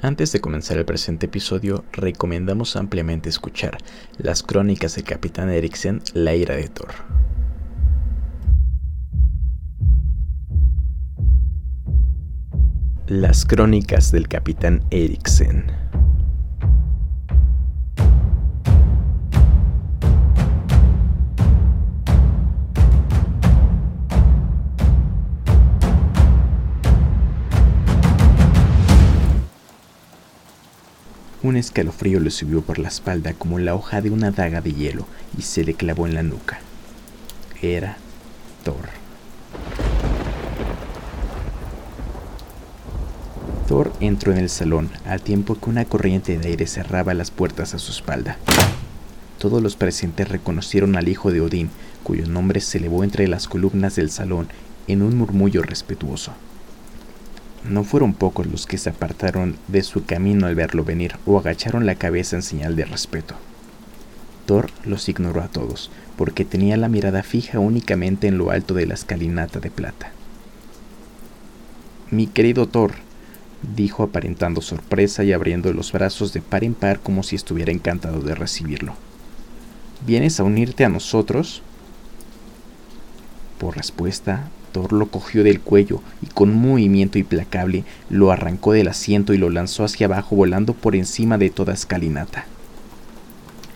Antes de comenzar el presente episodio, recomendamos ampliamente escuchar las crónicas del Capitán Eriksen, La ira de Thor. Las crónicas del Capitán Eriksen. Un escalofrío le subió por la espalda como la hoja de una daga de hielo y se le clavó en la nuca. Era Thor. Thor entró en el salón al tiempo que una corriente de aire cerraba las puertas a su espalda. Todos los presentes reconocieron al hijo de Odín, cuyo nombre se elevó entre las columnas del salón en un murmullo respetuoso. No fueron pocos los que se apartaron de su camino al verlo venir o agacharon la cabeza en señal de respeto. Thor los ignoró a todos, porque tenía la mirada fija únicamente en lo alto de la escalinata de plata. Mi querido Thor, dijo aparentando sorpresa y abriendo los brazos de par en par como si estuviera encantado de recibirlo. ¿Vienes a unirte a nosotros? Por respuesta, Lo cogió del cuello y con un movimiento implacable lo arrancó del asiento y lo lanzó hacia abajo volando por encima de toda escalinata.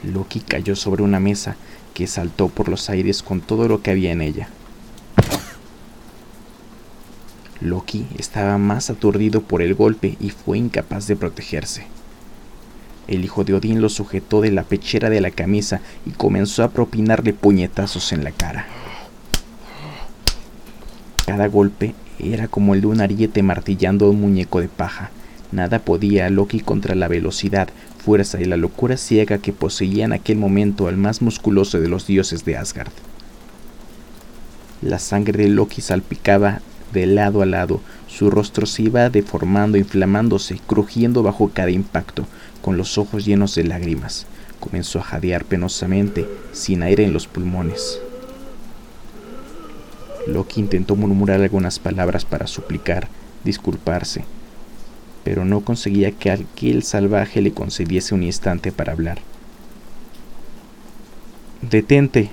Loki cayó sobre una mesa que saltó por los aires con todo lo que había en ella. Loki estaba más aturdido por el golpe y fue incapaz de protegerse. El hijo de Odín lo sujetó de la pechera de la camisa y comenzó a propinarle puñetazos en la cara. Cada golpe era como el de un ariete martillando a un muñeco de paja. Nada podía Loki contra la velocidad, fuerza y la locura ciega que poseía en aquel momento al más musculoso de los dioses de Asgard. La sangre de Loki salpicaba de lado a lado, su rostro se iba deformando, inflamándose, crujiendo bajo cada impacto, con los ojos llenos de lágrimas. Comenzó a jadear penosamente, sin aire en los pulmones. Loki intentó murmurar algunas palabras para suplicar, disculparse, pero no conseguía que aquel salvaje le concediese un instante para hablar. Detente,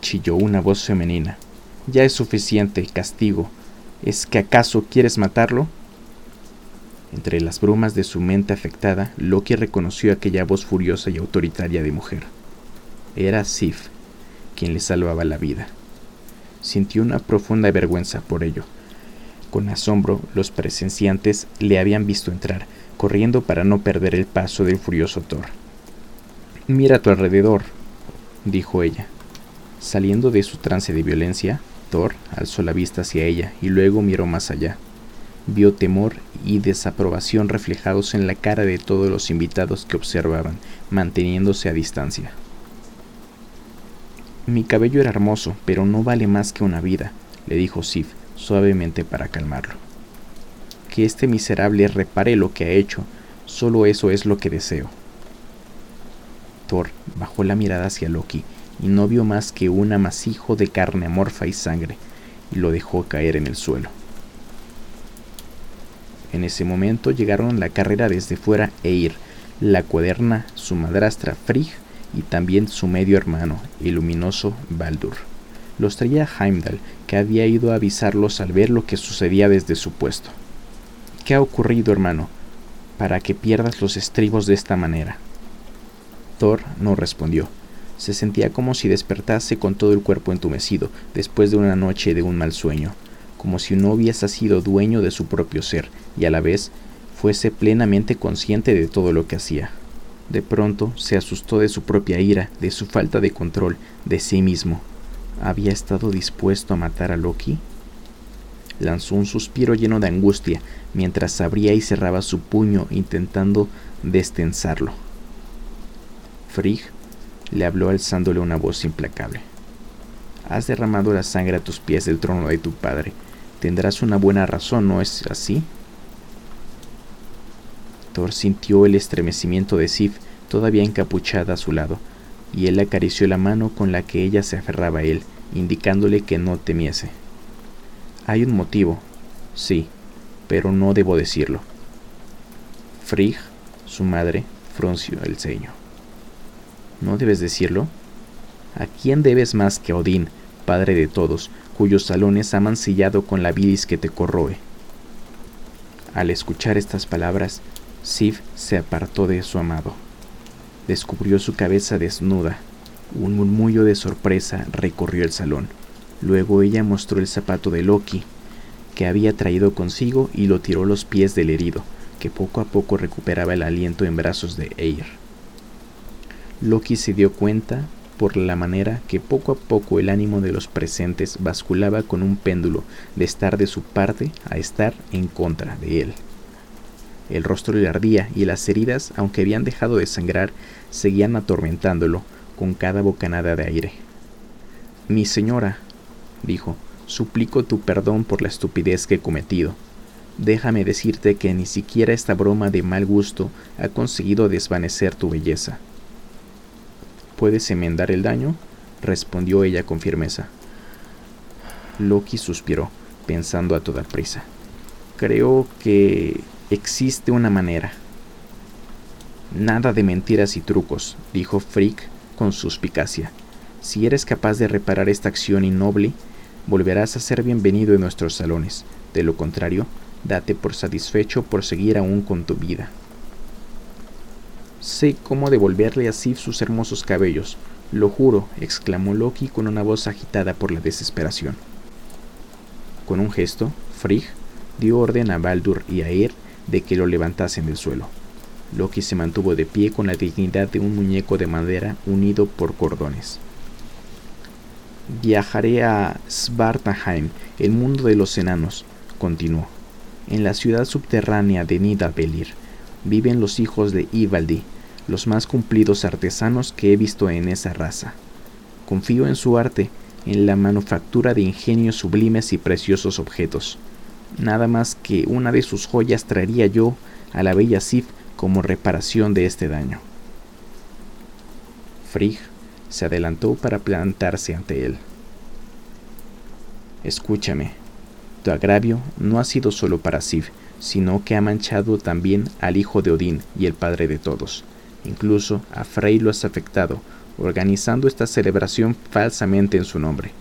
chilló una voz femenina. Ya es suficiente castigo. ¿Es que acaso quieres matarlo? Entre las brumas de su mente afectada, Loki reconoció aquella voz furiosa y autoritaria de mujer. Era Sif, quien le salvaba la vida sintió una profunda vergüenza por ello. Con asombro, los presenciantes le habían visto entrar, corriendo para no perder el paso del furioso Thor. Mira a tu alrededor, dijo ella. Saliendo de su trance de violencia, Thor alzó la vista hacia ella y luego miró más allá. Vio temor y desaprobación reflejados en la cara de todos los invitados que observaban, manteniéndose a distancia. Mi cabello era hermoso, pero no vale más que una vida, le dijo Sif suavemente para calmarlo. Que este miserable repare lo que ha hecho, solo eso es lo que deseo. Thor bajó la mirada hacia Loki y no vio más que un amasijo de carne amorfa y sangre, y lo dejó caer en el suelo. En ese momento llegaron la carrera desde fuera Eir, la cuaderna, su madrastra Frigg y también su medio hermano, el luminoso Baldur. Los traía Heimdall, que había ido a avisarlos al ver lo que sucedía desde su puesto. ¿Qué ha ocurrido, hermano, para que pierdas los estribos de esta manera? Thor no respondió. Se sentía como si despertase con todo el cuerpo entumecido después de una noche de un mal sueño, como si no hubiese sido dueño de su propio ser y a la vez fuese plenamente consciente de todo lo que hacía. De pronto se asustó de su propia ira, de su falta de control, de sí mismo. ¿Había estado dispuesto a matar a Loki? Lanzó un suspiro lleno de angustia mientras abría y cerraba su puño intentando destensarlo. Frigg le habló alzándole una voz implacable. Has derramado la sangre a tus pies del trono de tu padre. Tendrás una buena razón, ¿no es así? Sintió el estremecimiento de Sif todavía encapuchada a su lado, y él acarició la mano con la que ella se aferraba a él, indicándole que no temiese. Hay un motivo, sí, pero no debo decirlo. Frigg, su madre, frunció el ceño. ¿No debes decirlo? ¿A quién debes más que a Odín, padre de todos, cuyos salones ha mancillado con la bilis que te corroe? Al escuchar estas palabras, Sif se apartó de su amado. Descubrió su cabeza desnuda. Un murmullo de sorpresa recorrió el salón. Luego ella mostró el zapato de Loki, que había traído consigo y lo tiró a los pies del herido, que poco a poco recuperaba el aliento en brazos de Eir. Loki se dio cuenta por la manera que poco a poco el ánimo de los presentes basculaba con un péndulo de estar de su parte a estar en contra de él. El rostro le ardía y las heridas, aunque habían dejado de sangrar, seguían atormentándolo con cada bocanada de aire. Mi señora, dijo, suplico tu perdón por la estupidez que he cometido. Déjame decirte que ni siquiera esta broma de mal gusto ha conseguido desvanecer tu belleza. ¿Puedes enmendar el daño? respondió ella con firmeza. Loki suspiró, pensando a toda prisa. Creo que existe una manera. Nada de mentiras y trucos, dijo Frick con suspicacia. Si eres capaz de reparar esta acción innoble, volverás a ser bienvenido en nuestros salones. De lo contrario, date por satisfecho por seguir aún con tu vida. Sé cómo devolverle a Sif sus hermosos cabellos, lo juro, exclamó Loki con una voz agitada por la desesperación. Con un gesto, Frigg dio orden a Baldur y a Er de que lo levantasen del suelo. Loki se mantuvo de pie con la dignidad de un muñeco de madera unido por cordones. Viajaré a Svartalheim, el mundo de los enanos, continuó. En la ciudad subterránea de Nidavellir viven los hijos de Ivaldi, los más cumplidos artesanos que he visto en esa raza. Confío en su arte, en la manufactura de ingenios sublimes y preciosos objetos. Nada más que una de sus joyas traería yo a la bella Sif como reparación de este daño. Frigg se adelantó para plantarse ante él. Escúchame, tu agravio no ha sido solo para Sif, sino que ha manchado también al hijo de Odín y el padre de todos. Incluso a Frey lo has afectado, organizando esta celebración falsamente en su nombre.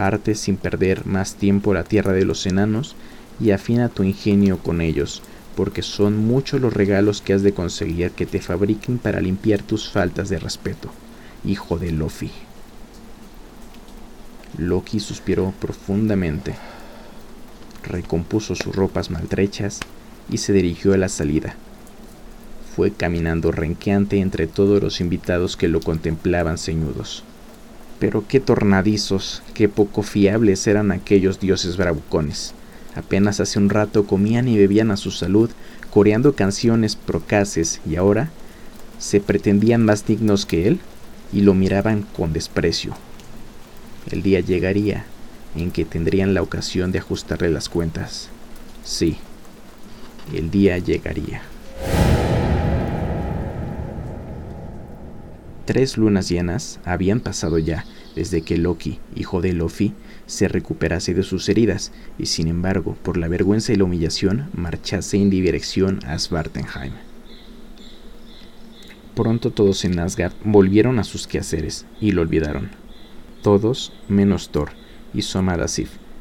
Parte sin perder más tiempo la tierra de los enanos y afina tu ingenio con ellos, porque son muchos los regalos que has de conseguir que te fabriquen para limpiar tus faltas de respeto, hijo de Lofi. Loki suspiró profundamente, recompuso sus ropas maltrechas y se dirigió a la salida. Fue caminando renqueante entre todos los invitados que lo contemplaban ceñudos. Pero qué tornadizos, qué poco fiables eran aquellos dioses bravucones. Apenas hace un rato comían y bebían a su salud, coreando canciones procaces, y ahora se pretendían más dignos que él y lo miraban con desprecio. El día llegaría en que tendrían la ocasión de ajustarle las cuentas. Sí, el día llegaría. Tres lunas llenas habían pasado ya desde que Loki, hijo de Lofi, se recuperase de sus heridas y sin embargo, por la vergüenza y la humillación, marchase en dirección a Svartenheim. Pronto todos en Asgard volvieron a sus quehaceres y lo olvidaron. Todos menos Thor y su amada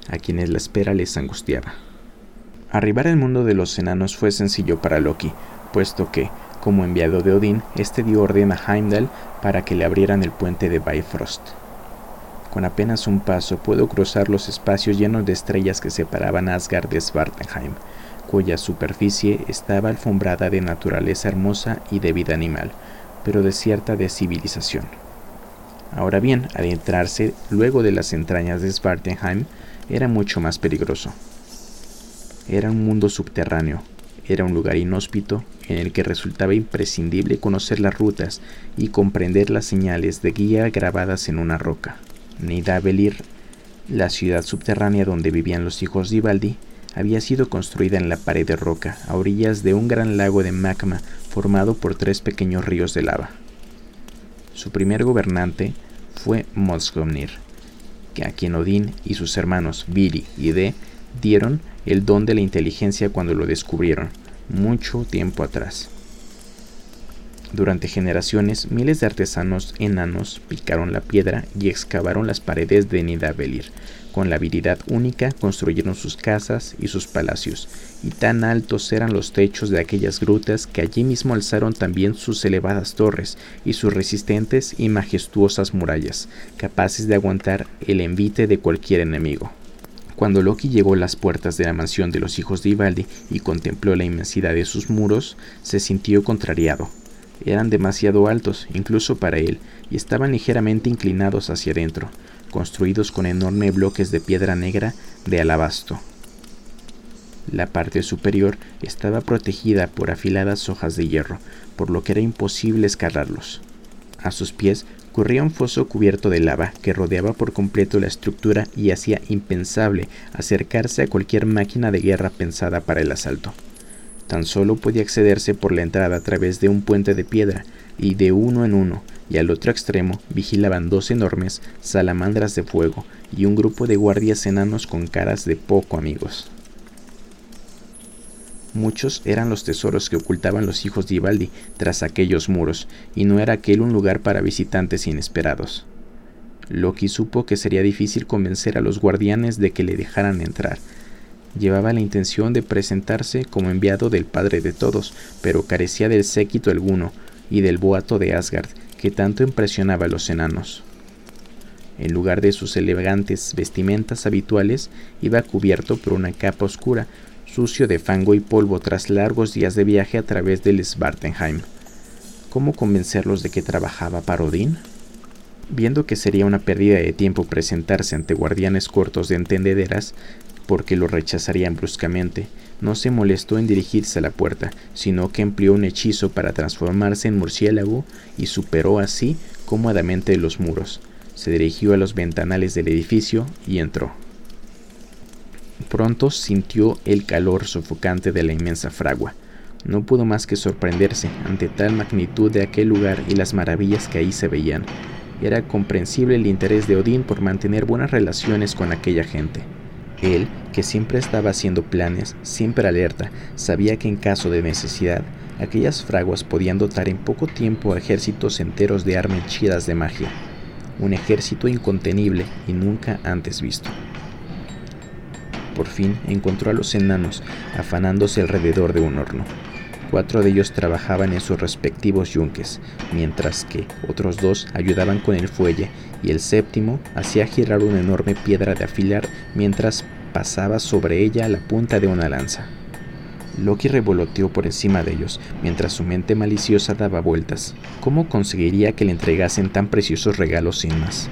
a quienes la espera les angustiaba. Arribar al mundo de los enanos fue sencillo para Loki, puesto que, como enviado de Odín, este dio orden a Heimdall para que le abrieran el puente de Bifrost. Con apenas un paso puedo cruzar los espacios llenos de estrellas que separaban Asgard de Svartenheim, cuya superficie estaba alfombrada de naturaleza hermosa y de vida animal, pero desierta de civilización. Ahora bien, adentrarse luego de las entrañas de Svartenheim era mucho más peligroso. Era un mundo subterráneo, era un lugar inhóspito en el que resultaba imprescindible conocer las rutas y comprender las señales de guía grabadas en una roca. Nidavellir, la ciudad subterránea donde vivían los hijos de Ivaldi, había sido construida en la pared de roca, a orillas de un gran lago de magma formado por tres pequeños ríos de lava. Su primer gobernante fue Mosgomnir, a quien Odín y sus hermanos Vili y De dieron el don de la inteligencia cuando lo descubrieron, mucho tiempo atrás. Durante generaciones, miles de artesanos enanos picaron la piedra y excavaron las paredes de Nidavellir. Con la habilidad única construyeron sus casas y sus palacios, y tan altos eran los techos de aquellas grutas que allí mismo alzaron también sus elevadas torres y sus resistentes y majestuosas murallas, capaces de aguantar el envite de cualquier enemigo. Cuando Loki llegó a las puertas de la mansión de los hijos de Ivaldi y contempló la inmensidad de sus muros, se sintió contrariado eran demasiado altos, incluso para él, y estaban ligeramente inclinados hacia adentro, construidos con enormes bloques de piedra negra de alabasto. La parte superior estaba protegida por afiladas hojas de hierro, por lo que era imposible escalarlos. A sus pies corría un foso cubierto de lava que rodeaba por completo la estructura y hacía impensable acercarse a cualquier máquina de guerra pensada para el asalto. Tan solo podía accederse por la entrada a través de un puente de piedra, y de uno en uno, y al otro extremo vigilaban dos enormes salamandras de fuego y un grupo de guardias enanos con caras de poco amigos. Muchos eran los tesoros que ocultaban los hijos de Ivaldi tras aquellos muros, y no era aquel un lugar para visitantes inesperados. Loki supo que sería difícil convencer a los guardianes de que le dejaran entrar, Llevaba la intención de presentarse como enviado del Padre de todos, pero carecía del séquito alguno y del boato de Asgard que tanto impresionaba a los enanos. En lugar de sus elegantes vestimentas habituales, iba cubierto por una capa oscura, sucio de fango y polvo tras largos días de viaje a través del Svartenheim. ¿Cómo convencerlos de que trabajaba para Odín? Viendo que sería una pérdida de tiempo presentarse ante guardianes cortos de entendederas, porque lo rechazarían bruscamente, no se molestó en dirigirse a la puerta, sino que empleó un hechizo para transformarse en murciélago y superó así cómodamente los muros. Se dirigió a los ventanales del edificio y entró. Pronto sintió el calor sofocante de la inmensa fragua. No pudo más que sorprenderse ante tal magnitud de aquel lugar y las maravillas que ahí se veían. Era comprensible el interés de Odín por mantener buenas relaciones con aquella gente. Él, que siempre estaba haciendo planes, siempre alerta, sabía que en caso de necesidad, aquellas fraguas podían dotar en poco tiempo a ejércitos enteros de armas chidas de magia. Un ejército incontenible y nunca antes visto. Por fin encontró a los enanos afanándose alrededor de un horno. Cuatro de ellos trabajaban en sus respectivos yunques, mientras que otros dos ayudaban con el fuelle y el séptimo hacía girar una enorme piedra de afilar mientras pasaba sobre ella la punta de una lanza. Loki revoloteó por encima de ellos, mientras su mente maliciosa daba vueltas. ¿Cómo conseguiría que le entregasen tan preciosos regalos sin más?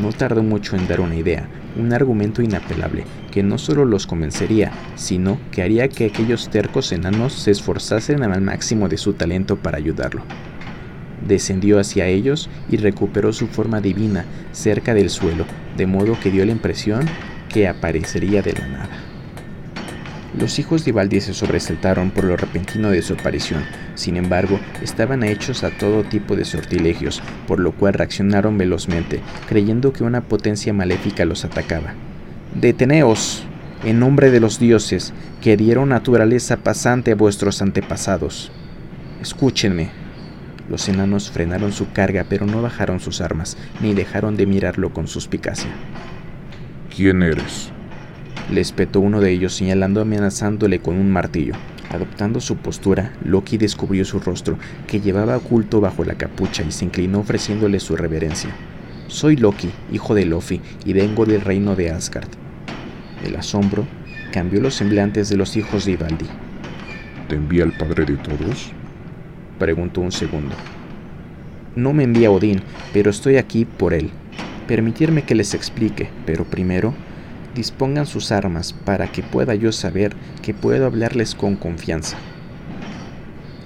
No tardó mucho en dar una idea, un argumento inapelable, que no solo los convencería, sino que haría que aquellos tercos enanos se esforzasen al máximo de su talento para ayudarlo. Descendió hacia ellos y recuperó su forma divina cerca del suelo, de modo que dio la impresión que aparecería de la nada. Los hijos de Ivaldi se sobresaltaron por lo repentino de su aparición, sin embargo, estaban hechos a todo tipo de sortilegios, por lo cual reaccionaron velozmente, creyendo que una potencia maléfica los atacaba. Deteneos, en nombre de los dioses, que dieron naturaleza pasante a vuestros antepasados. Escúchenme. Los enanos frenaron su carga, pero no bajaron sus armas, ni dejaron de mirarlo con suspicacia. ¿Quién eres? le espetó uno de ellos señalando amenazándole con un martillo. Adoptando su postura, Loki descubrió su rostro, que llevaba oculto bajo la capucha, y se inclinó ofreciéndole su reverencia. Soy Loki, hijo de Lofi, y vengo del reino de Asgard. El asombro cambió los semblantes de los hijos de Ivaldi. ¿Te envía el padre de todos? Preguntó un segundo. No me envía Odín, pero estoy aquí por él. Permitirme que les explique, pero primero dispongan sus armas para que pueda yo saber que puedo hablarles con confianza.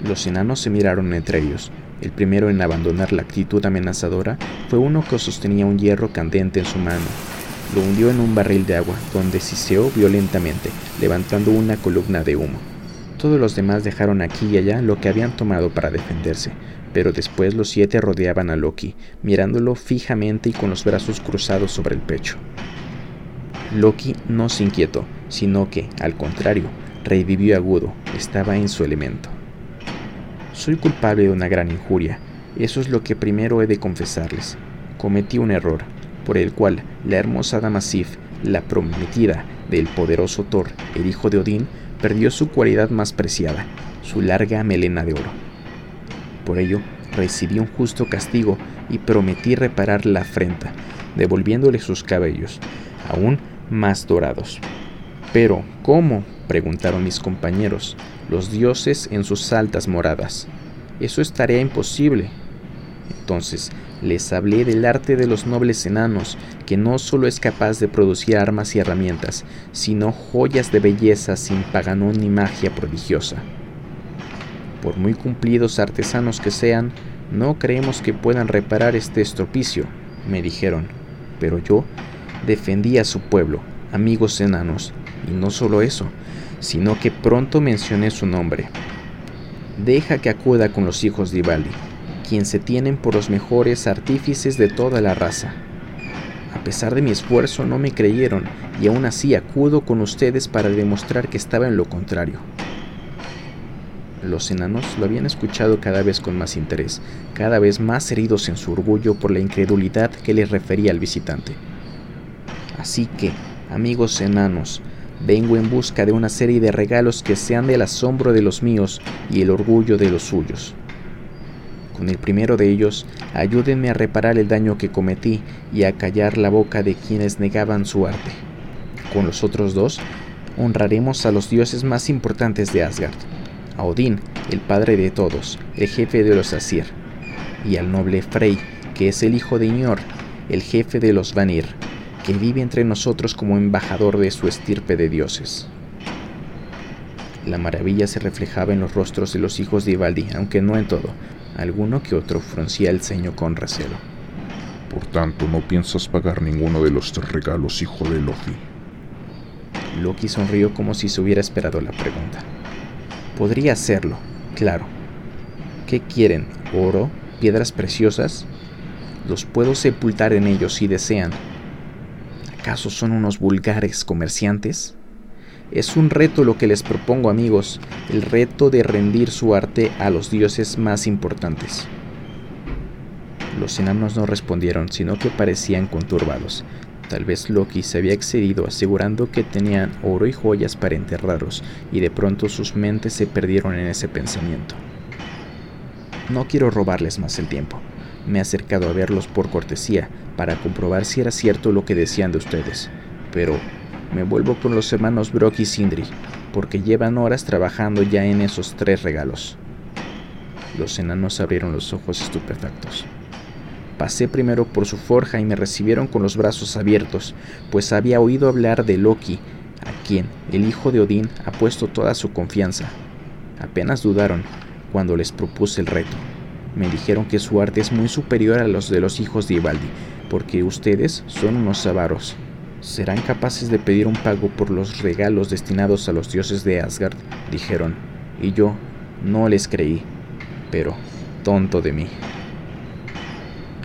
Los enanos se miraron entre ellos. El primero en abandonar la actitud amenazadora fue uno que sostenía un hierro candente en su mano. Lo hundió en un barril de agua, donde siseó violentamente, levantando una columna de humo. Todos los demás dejaron aquí y allá lo que habían tomado para defenderse, pero después los siete rodeaban a Loki, mirándolo fijamente y con los brazos cruzados sobre el pecho. Loki no se inquietó, sino que, al contrario, revivió agudo, estaba en su elemento. Soy culpable de una gran injuria, eso es lo que primero he de confesarles. Cometí un error, por el cual la hermosa dama Sif, la prometida del poderoso Thor, el hijo de Odín, perdió su cualidad más preciada, su larga melena de oro. Por ello, recibí un justo castigo y prometí reparar la afrenta, devolviéndole sus cabellos, aún más dorados. Pero, ¿cómo? preguntaron mis compañeros, los dioses en sus altas moradas. Eso es tarea imposible. Entonces les hablé del arte de los nobles enanos, que no solo es capaz de producir armas y herramientas, sino joyas de belleza sin paganón ni magia prodigiosa. Por muy cumplidos artesanos que sean, no creemos que puedan reparar este estropicio, me dijeron, pero yo defendí a su pueblo, amigos enanos, y no solo eso, sino que pronto mencioné su nombre. Deja que acuda con los hijos de Ivaldi, quien se tienen por los mejores artífices de toda la raza. A pesar de mi esfuerzo no me creyeron y aún así acudo con ustedes para demostrar que estaba en lo contrario. Los enanos lo habían escuchado cada vez con más interés, cada vez más heridos en su orgullo por la incredulidad que les refería al visitante. Así que, amigos enanos, vengo en busca de una serie de regalos que sean del asombro de los míos y el orgullo de los suyos. Con el primero de ellos, ayúdenme a reparar el daño que cometí y a callar la boca de quienes negaban su arte. Con los otros dos, honraremos a los dioses más importantes de Asgard, a Odín, el padre de todos, el jefe de los Asir, y al noble Frey, que es el hijo de Njord, el jefe de los Vanir, que vive entre nosotros como embajador de su estirpe de dioses. La maravilla se reflejaba en los rostros de los hijos de Ivaldi, aunque no en todo. Alguno que otro fruncía el ceño con recelo. Por tanto, no piensas pagar ninguno de los tres regalos, hijo de Loki. Loki sonrió como si se hubiera esperado la pregunta. Podría hacerlo, claro. ¿Qué quieren? ¿Oro? ¿Piedras preciosas? Los puedo sepultar en ellos si desean. ¿Acaso son unos vulgares comerciantes? Es un reto lo que les propongo amigos, el reto de rendir su arte a los dioses más importantes. Los enanos no respondieron, sino que parecían conturbados. Tal vez Loki se había excedido asegurando que tenían oro y joyas para enterrarlos, y de pronto sus mentes se perdieron en ese pensamiento. No quiero robarles más el tiempo. Me he acercado a verlos por cortesía, para comprobar si era cierto lo que decían de ustedes. Pero me vuelvo con los hermanos Brock y Sindri, porque llevan horas trabajando ya en esos tres regalos. Los enanos abrieron los ojos estupefactos. Pasé primero por su forja y me recibieron con los brazos abiertos, pues había oído hablar de Loki, a quien el hijo de Odín ha puesto toda su confianza. Apenas dudaron cuando les propuse el reto. Me dijeron que su arte es muy superior a los de los hijos de Ivaldi, porque ustedes son unos avaros. ¿Serán capaces de pedir un pago por los regalos destinados a los dioses de Asgard? dijeron, y yo no les creí, pero tonto de mí.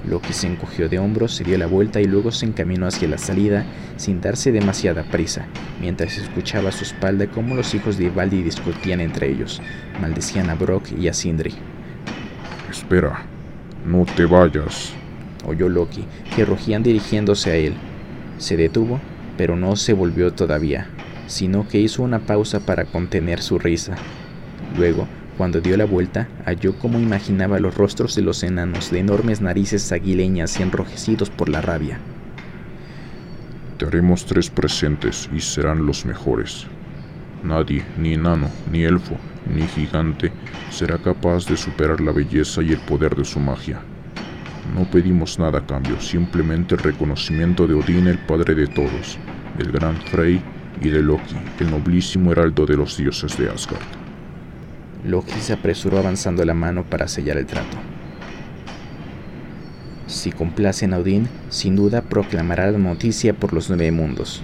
Loki se encogió de hombros, se dio la vuelta y luego se encaminó hacia la salida sin darse demasiada prisa, mientras escuchaba a su espalda cómo los hijos de Ivaldi discutían entre ellos, maldecían a Brock y a Sindri. Espera, no te vayas, oyó Loki, que rugían dirigiéndose a él. Se detuvo, pero no se volvió todavía, sino que hizo una pausa para contener su risa. Luego cuando dio la vuelta, halló como imaginaba los rostros de los enanos de enormes narices aguileñas y enrojecidos por la rabia. Te haremos tres presentes y serán los mejores. Nadie, ni enano, ni elfo, ni gigante, será capaz de superar la belleza y el poder de su magia. No pedimos nada a cambio, simplemente el reconocimiento de Odín, el padre de todos, del gran Frey y de Loki, el noblísimo heraldo de los dioses de Asgard. Loki se apresuró avanzando la mano para sellar el trato. Si complacen a Odín, sin duda proclamará la noticia por los nueve mundos.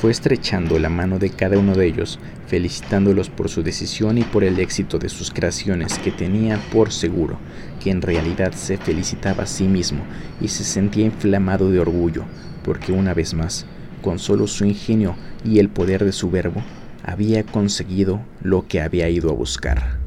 Fue estrechando la mano de cada uno de ellos, felicitándolos por su decisión y por el éxito de sus creaciones, que tenía por seguro que en realidad se felicitaba a sí mismo y se sentía inflamado de orgullo, porque una vez más, con solo su ingenio y el poder de su verbo, había conseguido lo que había ido a buscar.